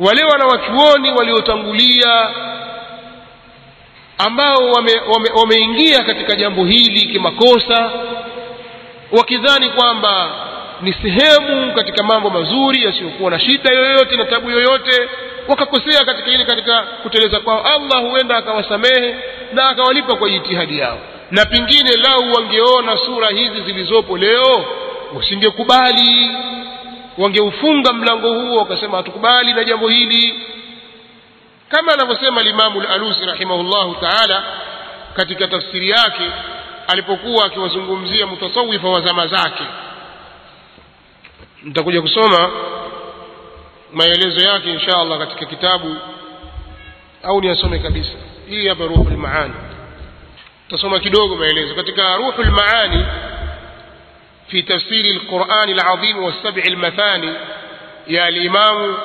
wale wanawachuoni waliotangulia ambao wameingia wame, wame katika jambo hili kimakosa wakidhani kwamba ni sehemu katika mambo mazuri yasiyokuwa na shida yoyote na tabu yoyote wakakosea katika ile katika kuteleza kwao. Allah huenda akawasamehe na akawalipa kwa jitihadi yao. Na pengine lau wangeona sura hizi zilizopo leo wasingekubali wangeufunga mlango huo wakasema hatukubali na jambo hili. Kama anavyosema limamu lalusi rahimahullahu taala katika tafsiri yake alipokuwa akiwazungumzia mutasawifa wa zama zake. Nitakuja kusoma maelezo yake insha allah katika kitabu au niyasome kabisa. Hii hapa ruhu lmaani tasoma kidogo maelezo. Katika ruhu lmaani في تفسير القرآن العظيم والسبع المثاني يا الإمام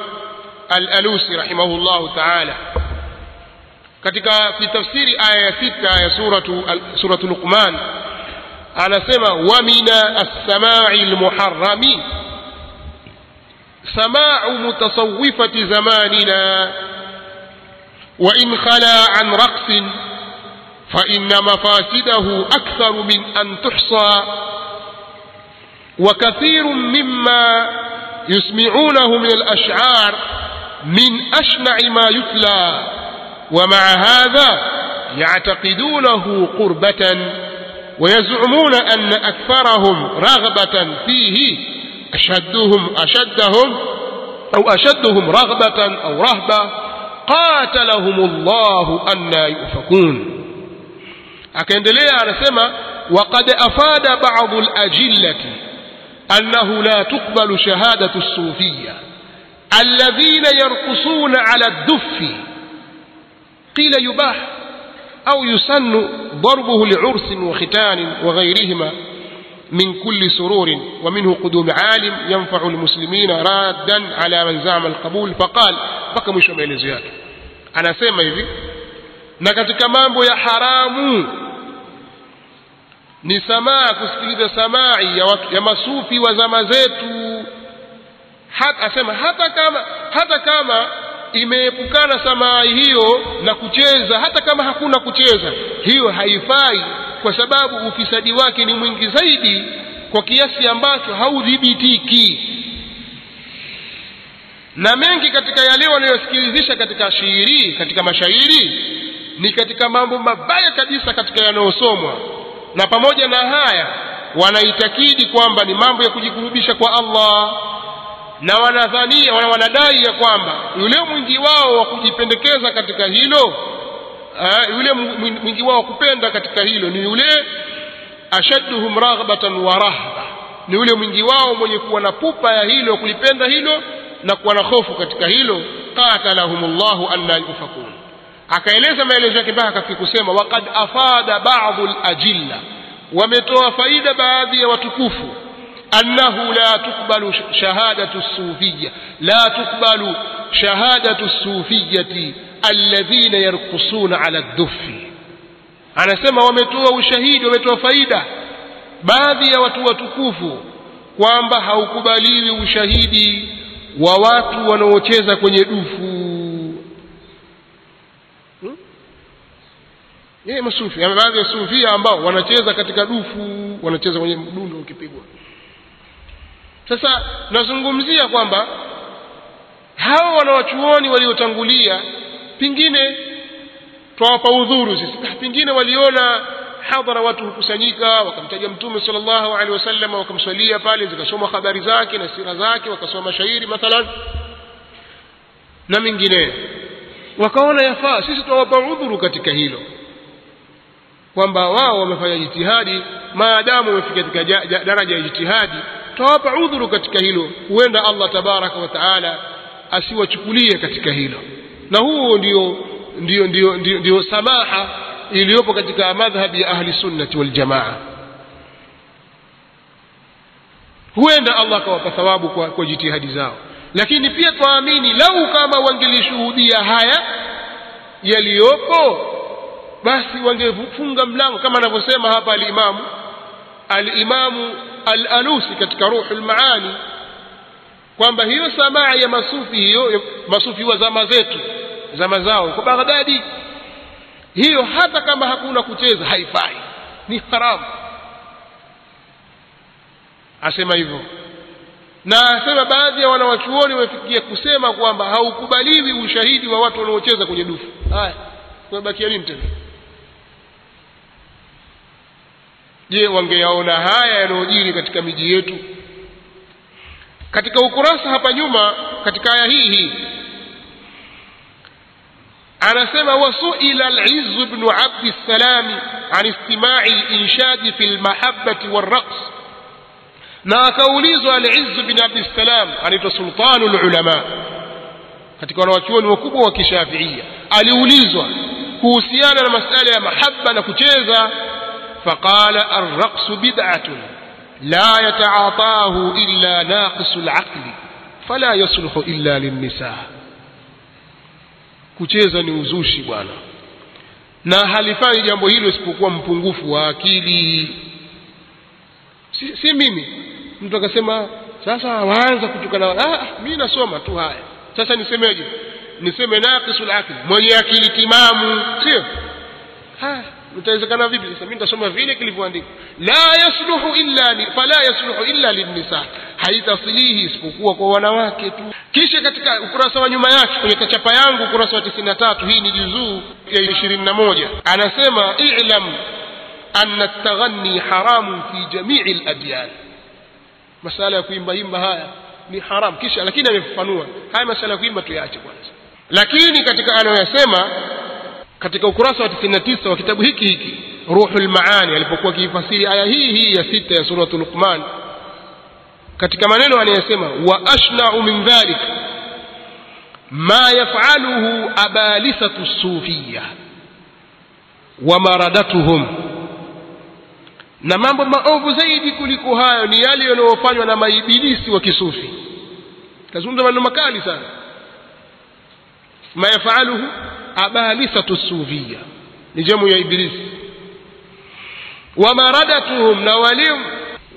الألوسي رحمه الله تعالى. كتك في تفسير آية 6 يا آية سورة, سورة لقمان على سمع ومن السماع المحرم سماع متصوفة زماننا وإن خلا عن رقص فإن مفاسده أكثر من أن تحصى. وكثير مما يسمعونه من الأشعار من أشنع ما يتلى ومع هذا يعتقدونه قربة ويزعمون أن أكثرهم رغبة فيه أشدهم أشدهم أو أشدهم رغبة أو رهبة قاتلهم الله أن يؤفكون. akaendelea anasema وقد أفاد بعض الأجلة أنه لا تقبل شهادة الصوفية. الذين يرقصون على الدف قيل يباح أو يسن ضربه لعرس وختان وغيرهما من كل سرور ومنه قدوم عالم ينفع المسلمين رادا على من زعم القبول. فقال بقى مش maelezo yake. Anasema hivi na katika mambo ya ni samaa kusikiliza samai ya, watu, ya masufi wa zama zetu. Hata, asema hata kama hata kama imeepukana samai hiyo na kucheza hata kama hakuna kucheza hiyo haifai kwa sababu ufisadi wake ni mwingi zaidi kwa kiasi ambacho haudhibitiki. Na mengi katika yale wanayosikilizisha katika shairi katika mashairi ni katika mambo mabaya kabisa katika yanayosomwa na pamoja na haya wanaitakidi kwamba ni mambo ya kujikurubisha kwa Allah na wanadhania wanadai ya kwamba yule mwingi wao wa kujipendekeza katika hilo uh, yule mwingi wao wa kupenda katika hilo ni yule ashadduhum raghbatan wa rahba. Ni yule mwingi wao mwenye kuwa na pupa ya hilo kulipenda hilo na kuwa na hofu katika hilo. Qatalahumullahu anna yufakun akaeleza maelezo yake mpaka akafika kusema waqad afada ba'dhu al-ajilla. Wametoa faida baadhi ya watukufu. Annahu la tukbalu shahadatu sufiyya. La tukbalu shahadatu sufiyyati alladhina yarqusuna ala ad-duffi. Anasema wametoa ushahidi wametoa faida baadhi ya watu watukufu kwamba haukubaliwi ushahidi wa watu wanaocheza kwenye dufu yeye masufi ama baadhi ya sufia ambao wanacheza katika dufu wanacheza kwenye mdundo ukipigwa. Sasa nazungumzia kwamba hao wanawachuoni waliotangulia pengine twawapa udhuru sisi. Pengine waliona hadhara watu hukusanyika wakamtaja mtume sallallahu alaihi wasallam wakamswalia pale zikasoma habari zake na sira zake wakasoma mashairi mathalan na mingineyo wakaona yafaa sisi twawapa udhuru katika hilo kwamba wao wamefanya jitihadi maadamu wamefika katika daraja ya jitihadi. Twawapa udhuru katika hilo. Huenda allah tabaraka wa taala asiwachukulie katika hilo. Na huo ndio ndio ndio ndio, samaha iliyopo katika madhhabi ya ahli sunnati waljamaa huenda allah akawapa thawabu kwa, kwa jitihadi zao. Lakini pia twaamini lau kama wangelishuhudia haya yaliyopo basi wangefunga mlango kama anavyosema hapa alimamu alimamu al-alusi katika ruhu lmaani kwamba hiyo samaa ya masufi hiyo masufi wa zama zetu zama zao kwa Baghdadi hiyo hata kama hakuna kucheza haifai ni haramu asema hivyo. Na asema baadhi ya wanawachuoni wamefikia kusema kwamba haukubaliwi ushahidi wa watu wanaocheza kwenye dufu. Haya kumebakia nini tena je wangeyaona haya yanayojiri katika miji yetu? Katika ukurasa hapa nyuma katika aya hii hii anasema wasuila lizu bnu abdi Abd salam an istima'i al-inshad fi lmahabati walraqs na akaulizwa alizu bn abdisalam Abd salam anaitwa sultanu lulama katika wanawachuoni wakubwa wa kishafiia aliulizwa kuhusiana na masala ya mahaba na kucheza faqala الرقص بدعة لا la إلا illa العقل فلا يصلح fala للنساء. Kucheza ni uzushi bwana. Na halifanyi jambo hilo isipokuwa mpungufu wa akili. Si, si mimi. Mtu akasema sasa waanza kutukana ah mi nasoma tu haya. Sasa nisemeje? Niseme naqisul aqli. Mwenye akili timamu sio? Haya utawezekana vipi sasa? Mimi nitasoma vile kilivyoandikwa. La yasluhu illa li, fala yasluhu illa linnisa haitasilihi isipokuwa kwa wanawake tu. Kisha katika ukurasa wa nyuma yake kwenye kachapa yangu ukurasa wa 93 hii ni juzuu ya 21 anasema i'lam anna at-taghanni haramun fi jami'i al-adyan. Masala ya kuimba imba haya ni haram. Kisha lakini amefafanua. Haya masala ya kuimba tuyaache kwanza. Lakini katika anayoyasema katika ukurasa wa 99 wa kitabu hiki hiki ruhul maani alipokuwa akiifasiri aya hii hii ya sita ya suratul luqman katika maneno anayosema wa ashna'u min dhalik ma yaf'aluhu abalisatu sufiya wa maradatuhum. Na mambo maovu zaidi kuliko hayo ni yale yanayofanywa na maibilisi wa kisufi. Kazungumza maneno makali sana. Ma yafaluhu abalisatu sufia ni jamu ya ibilisi wa maradatuhum na wale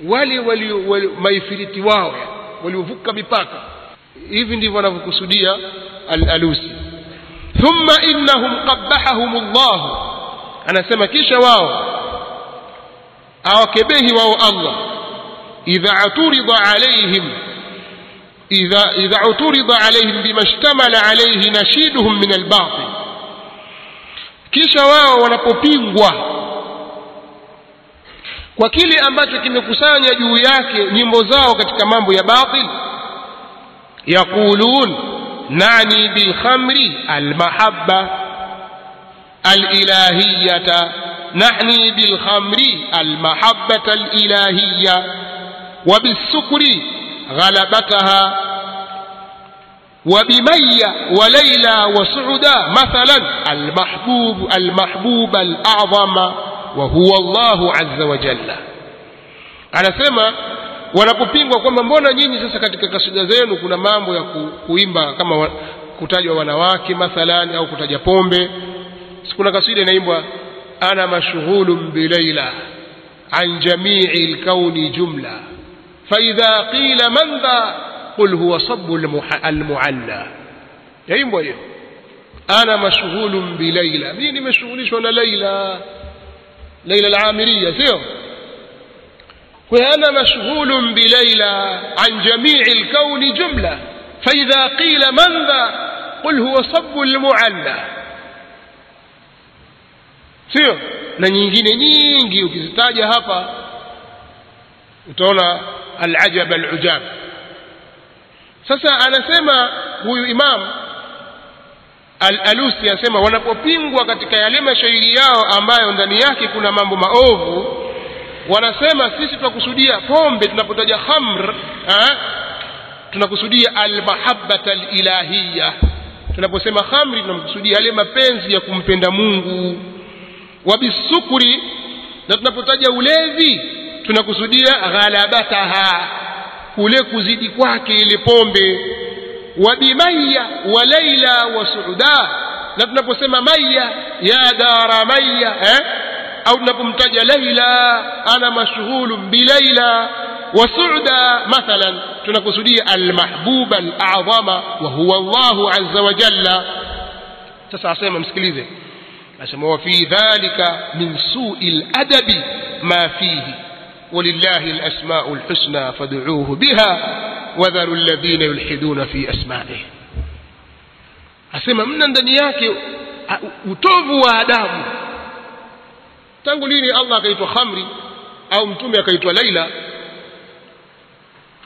wale wali maifiriti wao waliovuka mipaka hivi ndivyo wanavyokusudia al-alusi thumma innahum qabbahahum Allah anasema kisha wao awakebehi wao Allah idha aturida alaihim idha idha uturida alaihim bima ishtamala alayhi nashiduhum min albatil kisha wao wanapopingwa kwa kile ambacho kimekusanya juu yake nyimbo zao katika mambo ya batil yaqulun nani bilkhamri almahabba alilahiyata نعني بالخمر المحبة الإلهية وبالسكر غلبتها وبمية وليلى وسعدا مثلا المحبوب المحبوب الأعظم وهو الله عز وجل anasema wanapopingwa kwamba mbona nyinyi sasa katika kasida zenu kuna mambo ya ku, kuimba kama wa, kutajwa wanawake mathalan au kutaja pombe sikuna kasida inaimbwa أنا مشغول بليلى عن جميع الكون جملة فإذا قيل من ذا قل هو صب المعلى. يا hiyo أنا مشغول بليلى. مين مشغولش ولا ليلى؟ ليلى العامرية. سيو وأنا مشغول بليلى عن جميع الكون جملة. فإذا قيل من ذا قل هو صب المعلى. sio na nyingine nyingi ukizitaja hapa utaona alajab alujab sasa anasema huyu imam al-alusi anasema wanapopingwa katika yale mashairi yao ambayo ndani yake kuna mambo maovu wanasema sisi tunakusudia pombe tunapotaja khamr ha? tunakusudia almahabbata alilahiya tunaposema khamri tunamkusudia yale mapenzi ya kumpenda Mungu wabisukuri na tunapotaja ulevi tunakusudia ghalabataha kule kuzidi kwake ile pombe. Wabimaya wa laila wa suuda. Na tunaposema maya ya dara maya eh? au tunapomtaja laila ana mashghulun bilaila wasuda mathalan tunakusudia almahbuba alazama wa huwa Allahu azza wa jalla. Sasa asema msikilize. Asema wa fi dhalika min su'i aladabi ma fihi ولله الأسماء الحسنى فادعوه بها وذروا الذين يلحدون في أسمائه. أسمى من أن دنياك أتوفوا أدام تنقليني الله كيتو خمري أو متومي كيتو ليلى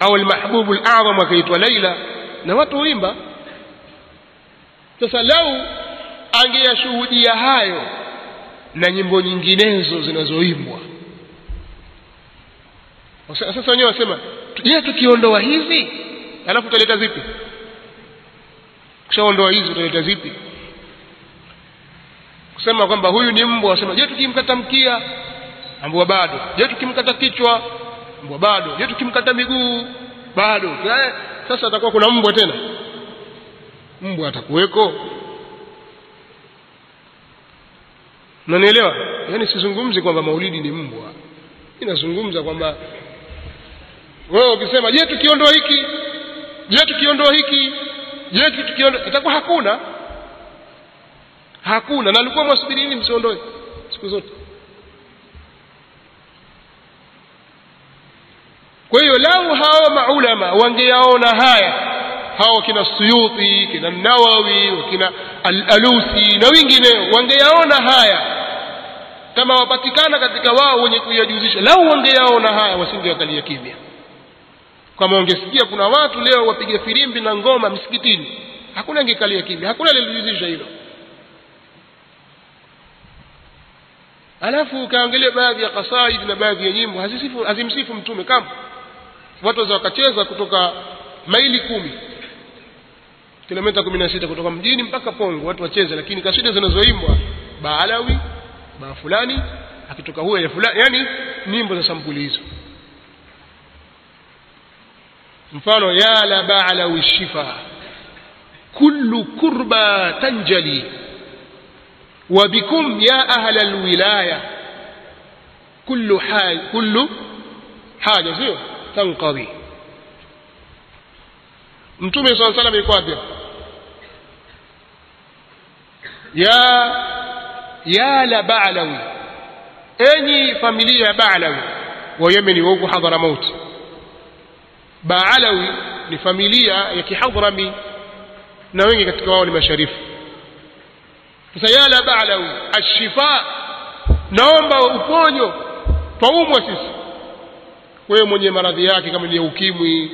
أو المحبوب الأعظم كيتو ليلى. نواتو إمبا تسلو أنجي يشهدي هايو. na nyimbo nyinginezo zinazoimbwa sasa wenyewe wasema je tukiondoa hizi? alafu utaleta zipi? Ukishaondoa hizi utaleta zipi? Kusema kwamba huyu ni mbwa wasema je tukimkata mkia ambwa bado. Je tukimkata kichwa mbwa bado. Je tukimkata miguu bado. Sasa atakuwa kuna mbwa tena? Mbwa atakuweko. Unanielewa? Yaani sizungumzi kwamba maulidi ni mbwa. Inazungumza kwamba wewe ukisema je tukiondoa hiki? Je tukiondoa hiki? Je tukiondoa itakuwa hakuna. Hakuna. Na alikuwa mwasubiri nini msiondoe siku zote. Kwa hiyo lau hao maulama wangeyaona haya hao kina Suyuti kina Nawawi kina alalusi na wengineo wangeyaona haya. Kama wapatikana katika wao wenye kuyajuzisha lau wangeyaona haya wasingewakalia kimya kama ungesikia kuna watu leo wapiga filimbi na ngoma msikitini hakuna angekalia kimya hakuna aliyejuzisha hilo. Alafu ukaangalia baadhi ya kasaid na baadhi ya nyimbo hazisifu hazimsifu mtume kama watu waweza wakacheza kutoka maili kumi kilomita kumi na sita kutoka mjini mpaka Pongo watu wacheze lakini kasida zinazoimbwa baalawi baa fulani akitoka huyo ya fulani yani nyimbo za sampuli hizo مفانو يا لبا على الشفاء كل كربة تنجلي وبكم يا أهل الولاية كل حاجة كل حاجة زيو تنقضي متومي صلى الله عليه وسلم يقول يا يا لبعلوي اني فاميليا بعلوي ويمني وقو حضر موت baalawi ni familia ya Kihadhrami na wengi katika wao ni masharifu. Sasa yala Baalawi, ashifa naomba uponyo twaumwa sisi. Wewe mwenye maradhi yake kama ni ya ukimwi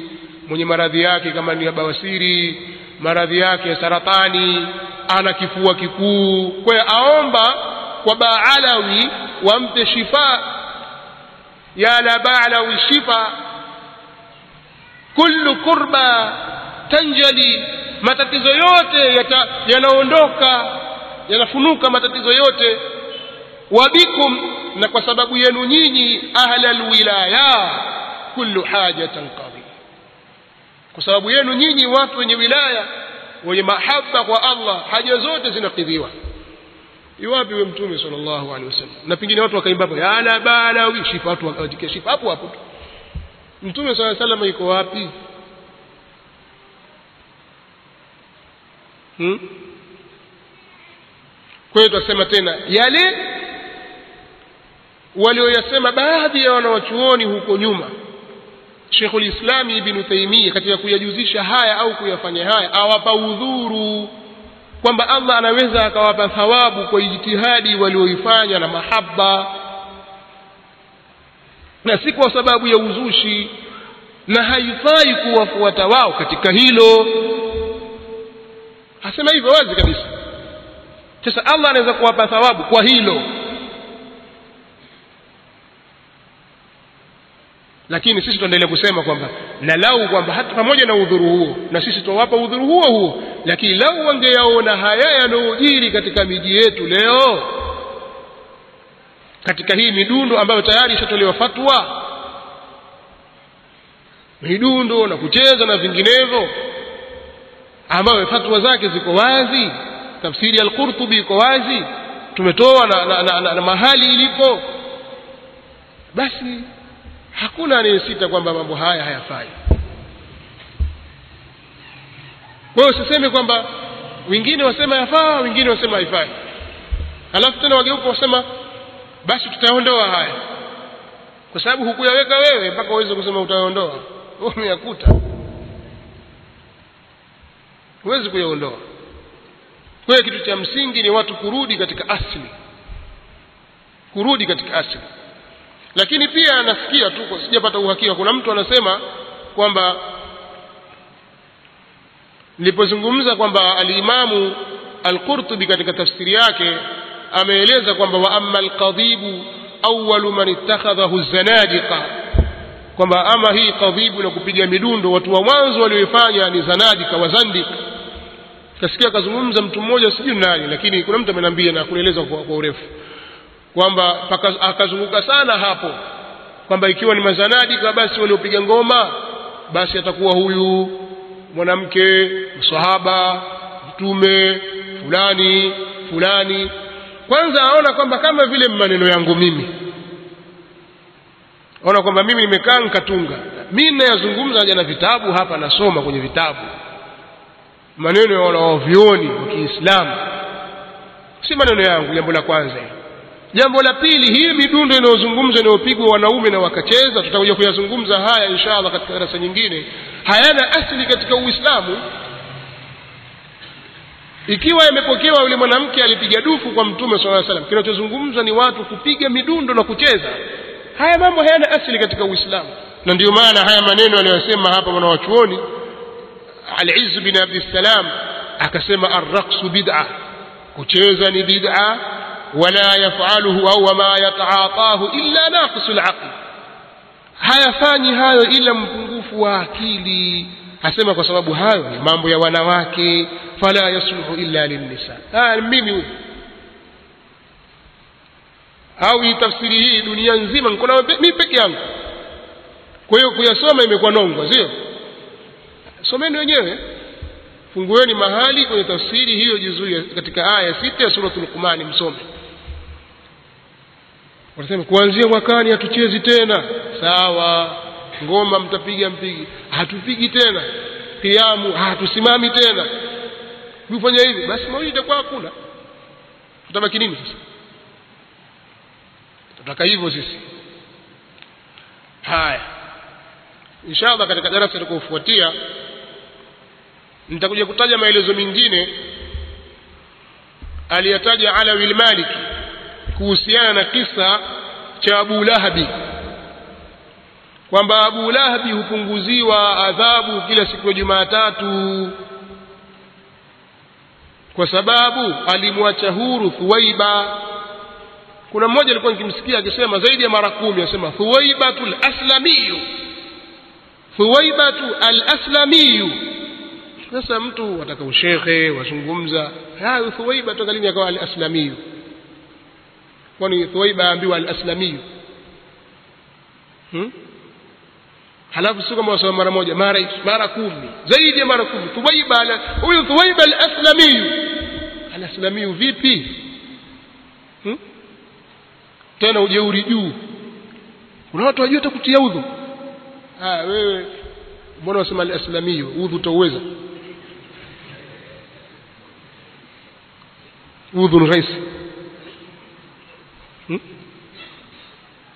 mwenye maradhi yake kama ni ya bawasiri maradhi yake ya saratani ana kifua kikuu. Kwa hiyo aomba kwa baalawi wampe shifa. Yala baalawi shifa kullu kurba tanjali matatizo yote yanaondoka yanafunuka matatizo yote. Wabikum na kwa sababu yenu nyinyi ahla alwilaya kullu hajatan qadhi kwa sababu yenu nyinyi watu wenye wilaya wenye mahaba kwa Allah haja zote zinakidhiwa. Iwapi we mtume sallallahu alaihi wasallam? Na pengine watu wakaimba hapo ya la balawi shifa watu wakajikia shifa hapo hapo mtume saa salama iko wapi hmm? kwa hiyo tunasema tena yale walioyasema baadhi ya wanawachuoni huko nyuma Sheikhul Islam Ibn katika kuyajuzisha haya au kuyafanya haya awapa udhuru kwamba Allah anaweza akawapa thawabu kwa ijtihadi walioifanya na mahaba na si kwa sababu ya uzushi na haifai kuwafuata wao katika hilo. Asema hivyo wazi kabisa. Sasa Allah anaweza kuwapa thawabu kwa hilo. Lakini sisi tuendelee kusema kwamba na lau kwamba hata pamoja na udhuru huo na sisi tuwapa udhuru huo huo lakini lau wangeyaona haya yanayojiri katika miji yetu leo katika hii midundo ambayo tayari ishatolewa fatwa midundo na kucheza na vinginevyo ambayo fatwa zake ziko wazi tafsiri ya al-Qurtubi iko wazi tumetoa na, na, na, na, na mahali ilipo basi hakuna anayesita kwamba mambo haya hayafai. Kwa hiyo usiseme kwamba wengine wasema yafaa wengine wasema haifai. Halafu tena wageuka wasema basi tutaondoa haya. Kwa sababu hukuyaweka wewe mpaka uweze kusema utaondoa. Umeyakuta. Huwezi kuyaondoa. Kwa kitu cha msingi ni watu kurudi katika asili. Kurudi katika asili. Lakini pia nasikia tu sijapata uhakika. Kuna mtu anasema kwamba nilipozungumza kwamba alimamu alqurtubi katika tafsiri yake ameeleza kwamba wa amma alqadhibu awalu man ittakhadhahu zanadiqa kwamba ama hii kadhibu na kupiga midundo watu wa mwanzo walioifanya ni zanadika wazandika kasikia akazungumza mtu mmoja sijui nani lakini kuna mtu ameniambia na kueleza kwa, kwa urefu kwamba akazunguka sana hapo kwamba ikiwa ni mazanadika basi waliopiga ngoma basi atakuwa huyu mwanamke msahaba mtume fulani fulani kwanza aona kwamba kama vile maneno yangu mimi. Ona kwamba mimi nimekaa nkatunga. Mi nayazungumza haja na vitabu hapa nasoma kwenye vitabu. Maneno ya wanaovioni wa kiislamu. Si maneno yangu jambo la kwanza. Jambo la pili hii midundo inayozungumzwa inayopigwa wanaume na wakacheza tutakuja kuyazungumza haya insha allah katika darasa nyingine hayana asili katika uislamu ikiwa yamepokewa yule mwanamke alipiga dufu kwa mtume sala salam kinachozungumzwa ni watu kupiga midundo na kucheza. Haya mambo hayana asili katika uislamu. Na ndio maana haya maneno aliyosema hapa mwanawachuoni aliz bin abdissalam akasema arraksu bid'a. Kucheza ni bid'a wala yafaluhu au wama yataatahu illa naqisu laqli hayafanyi hayo ila mpungufu wa akili. Asema kwa sababu hayo ni mambo ya wanawake fala yasluhu illa linnisa. Mimi huyu. Au hii tafsiri hii dunia nzima niko mimi peke yangu. Kwa hiyo kuyasoma imekuwa nongwa sio? Someni wenyewe. Fungueni mahali kwenye tafsiri hiyo juzuu katika aya sita ya suratul Luqman msome. Wanasema kuanzia mwakani hatuchezi tena. Sawa. Ngoma mtapiga mpigi. Hatupigi tena. Kiamu hatusimami tena kufanya hivi. Basi maulidi itakuwa hakuna. Tutabaki nini sasa? Tutaka hivyo sisi. Haya. Inshallah katika darasa litakaofuatia nitakuja kutaja maelezo mengine aliyataja Alawi al-Maliki kuhusiana na kisa cha Abu Lahabi. Kwamba Abu Lahabi hupunguziwa adhabu kila siku ya Jumatatu kwa sababu alimwacha huru Thuwaiba. Kuna mmoja alikuwa nikimsikia akisema zaidi ya mara kumi, asema Thuwaibatu al-Aslamiyu, Thuwaibatu al-Aslamiyu. Sasa mtu wataka ushekhe wazungumza, hayo Thuwaiba toka lini akawa al-Aslamiyu? Kwani Thuwaiba aambiwa al-Aslamiyu hmm? halafu sio kama wasema mara moja mara mara kumi zaidi ya mara kumi thuwaiba huyu thuwaiba alaslamiyu alaslamiyu vipi? Hmm? tena ujeuri juu. Kuna watu wajua hata kutia udhu. Ah wewe mbona wasema alaslamiyu udhu utauweza. Udhu ni rahisi. Hmm?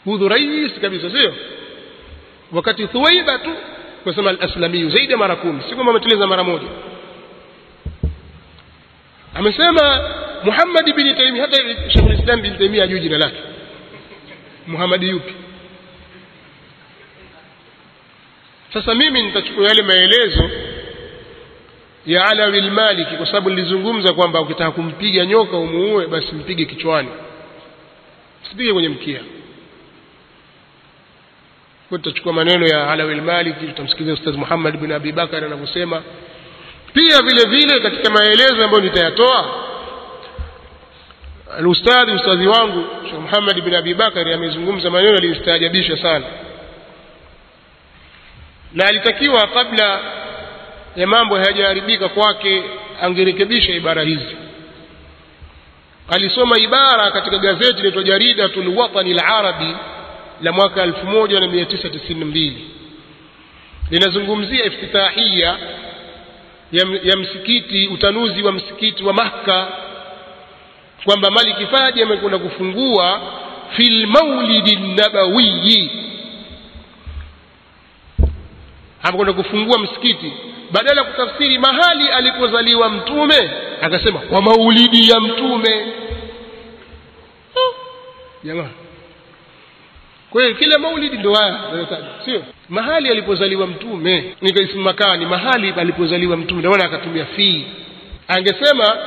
udhu rahisi kabisa sio? Wakati thuwaiba tu wasema al-aslamiyu zaidi ya mara kumi. Si kwamba ameteleza mara moja amesema Muhammad bin Taymiyyah hata shekhulislam Islam bin taimia ajui jina lake. Muhammad yupi? Sasa mimi nitachukua yale maelezo ya Alawi al-Maliki kwa sababu nilizungumza kwamba ukitaka kumpiga nyoka umuue basi mpige kichwani. Usipige kwenye mkia. Kwa tutachukua maneno ya Alawi al-Maliki tutamsikiliza Ustaz Muhammad bin Abi Bakar anavyosema pia vile vile katika maelezo ambayo nitayatoa alustadhi ustadhi wangu Sheikh Muhammad bin Abi Bakari amezungumza maneno yaliyostaajabisha sana. Na alitakiwa kabla ya mambo hayajaharibika kwake angerekebisha ibara hizi. Alisoma ibara katika gazeti inaitwa Jaridatul Watani al-Arabi la mwaka 1992 linazungumzia iftitahia ya, ya msikiti utanuzi wa msikiti wa Makka kwamba Maliki Faji amekwenda kufungua fil maulidi nabawiyi. Amekwenda kufungua msikiti. Badala ya kutafsiri mahali alipozaliwa mtume akasema kwa maulidi ya mtume. Jamaa kwa hiyo kila maulidi ndo haya. Sio? Mahali alipozaliwa mtume nikaismu makani mahali alipozaliwa mtume. Ndio maana akatumia fi. Angesema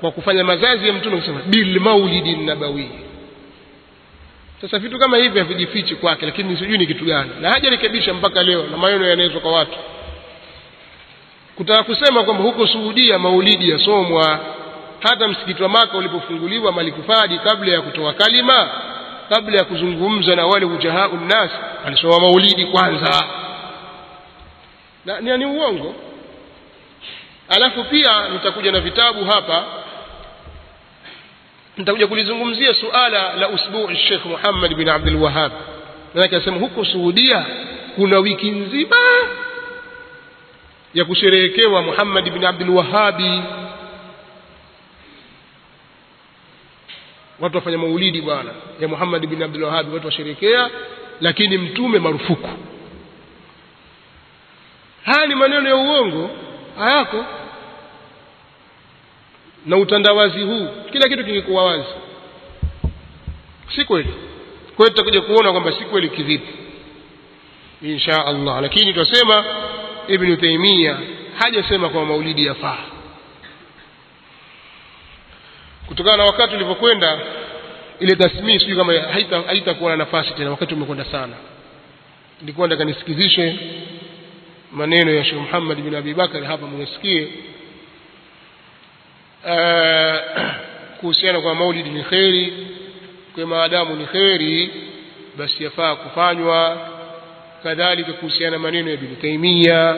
kwa kufanya mazazi ya mtume angesema bil maulidi nabawi. Sasa vitu kama hivi havijifichi kwake lakini sijui ni kitu gani. Na hajarekebisha mpaka leo na maneno yanaezwa kwa watu. Kutaka kusema kwamba huko Suudia maulidi yasomwa hata msikiti wa Maka ulipofunguliwa Malikufadi kabla ya kutoa kalima kabla ya kuzungumza na wale ujahau nnas alisoma maulidi kwanza. Na ni, uongo. Alafu pia nitakuja na vitabu hapa. Nitakuja kulizungumzia suala la usbuu Sheikh Muhammad bin Abdul Wahhab. Manake asema huko Suudia kuna wiki nzima ya kusherehekewa Muhammad bin Abdul Wahhabi watu wafanya maulidi bwana. Ya Muhammad bin Abdul Wahhab watu washerekea lakini mtume marufuku. Haya ni maneno ya uongo hayako na utandawazi huu kila kitu kingekuwa wazi. Si kweli? Kwa hiyo tutakuja kuona kwamba si kweli kivipi. Insha Allah. Lakini tutasema Ibn Taymiyyah hajasema kwa maulidi yafaa kutokana na wakati ulivyokwenda ile tasmii sijui kama haitakuwa haita na nafasi tena wakati umekwenda sana. Nilikuwa nataka nisikizishe maneno ya Sheikh Muhammad bin Abi Bakari hapa mwesikie kuhusiana kwa maulidi ni kheri kwa maadamu ni kheri basi yafaa kufanywa. Kadhalika kuhusiana maneno ya Ibn Taymiyyah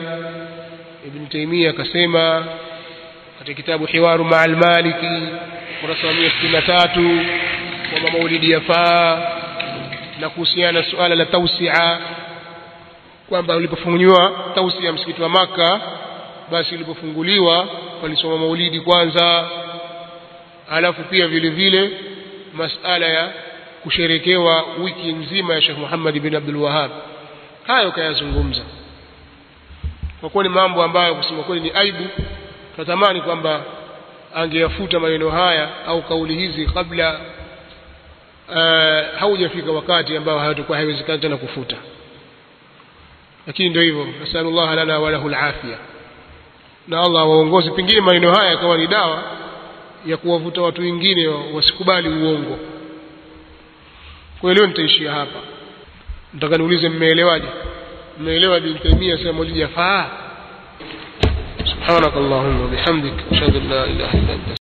Ibn Taymiyyah akasema katika kitabu Hiwaru Ma'al Maliki kurasa wa 163 kwamba maulidi yafaa na kuhusiana na suala la tausia kwamba ulipofunguliwa tausia msikiti wa Maka basi ulipofunguliwa walisoma maulidi kwanza alafu pia vile vile masala ya kusherekewa wiki nzima ya Sheikh Muhammad bin Abdul Wahhab. Hayo kayazungumza. Kwa kuwa ni mambo ambayo kusema kweli ni aibu tunatamani kwamba angeyafuta maneno haya au kauli hizi kabla uh, haujafika wakati ambao hayatakuwa haiwezekani tena kufuta. Lakini ndio hivyo. Nasalullah lana wa lahu alafia. Na Allah waongoze pengine maneno haya yakawa ni dawa ya kuwavuta watu wengine wasikubali uongo. Kwa leo nitaishia hapa. Nataka niulize mmeelewaje? Mmeelewa Ibn Taymiyyah sema maulidi yafaa subhanakallahumma bihamdik ashhadu an la ilaha illa anta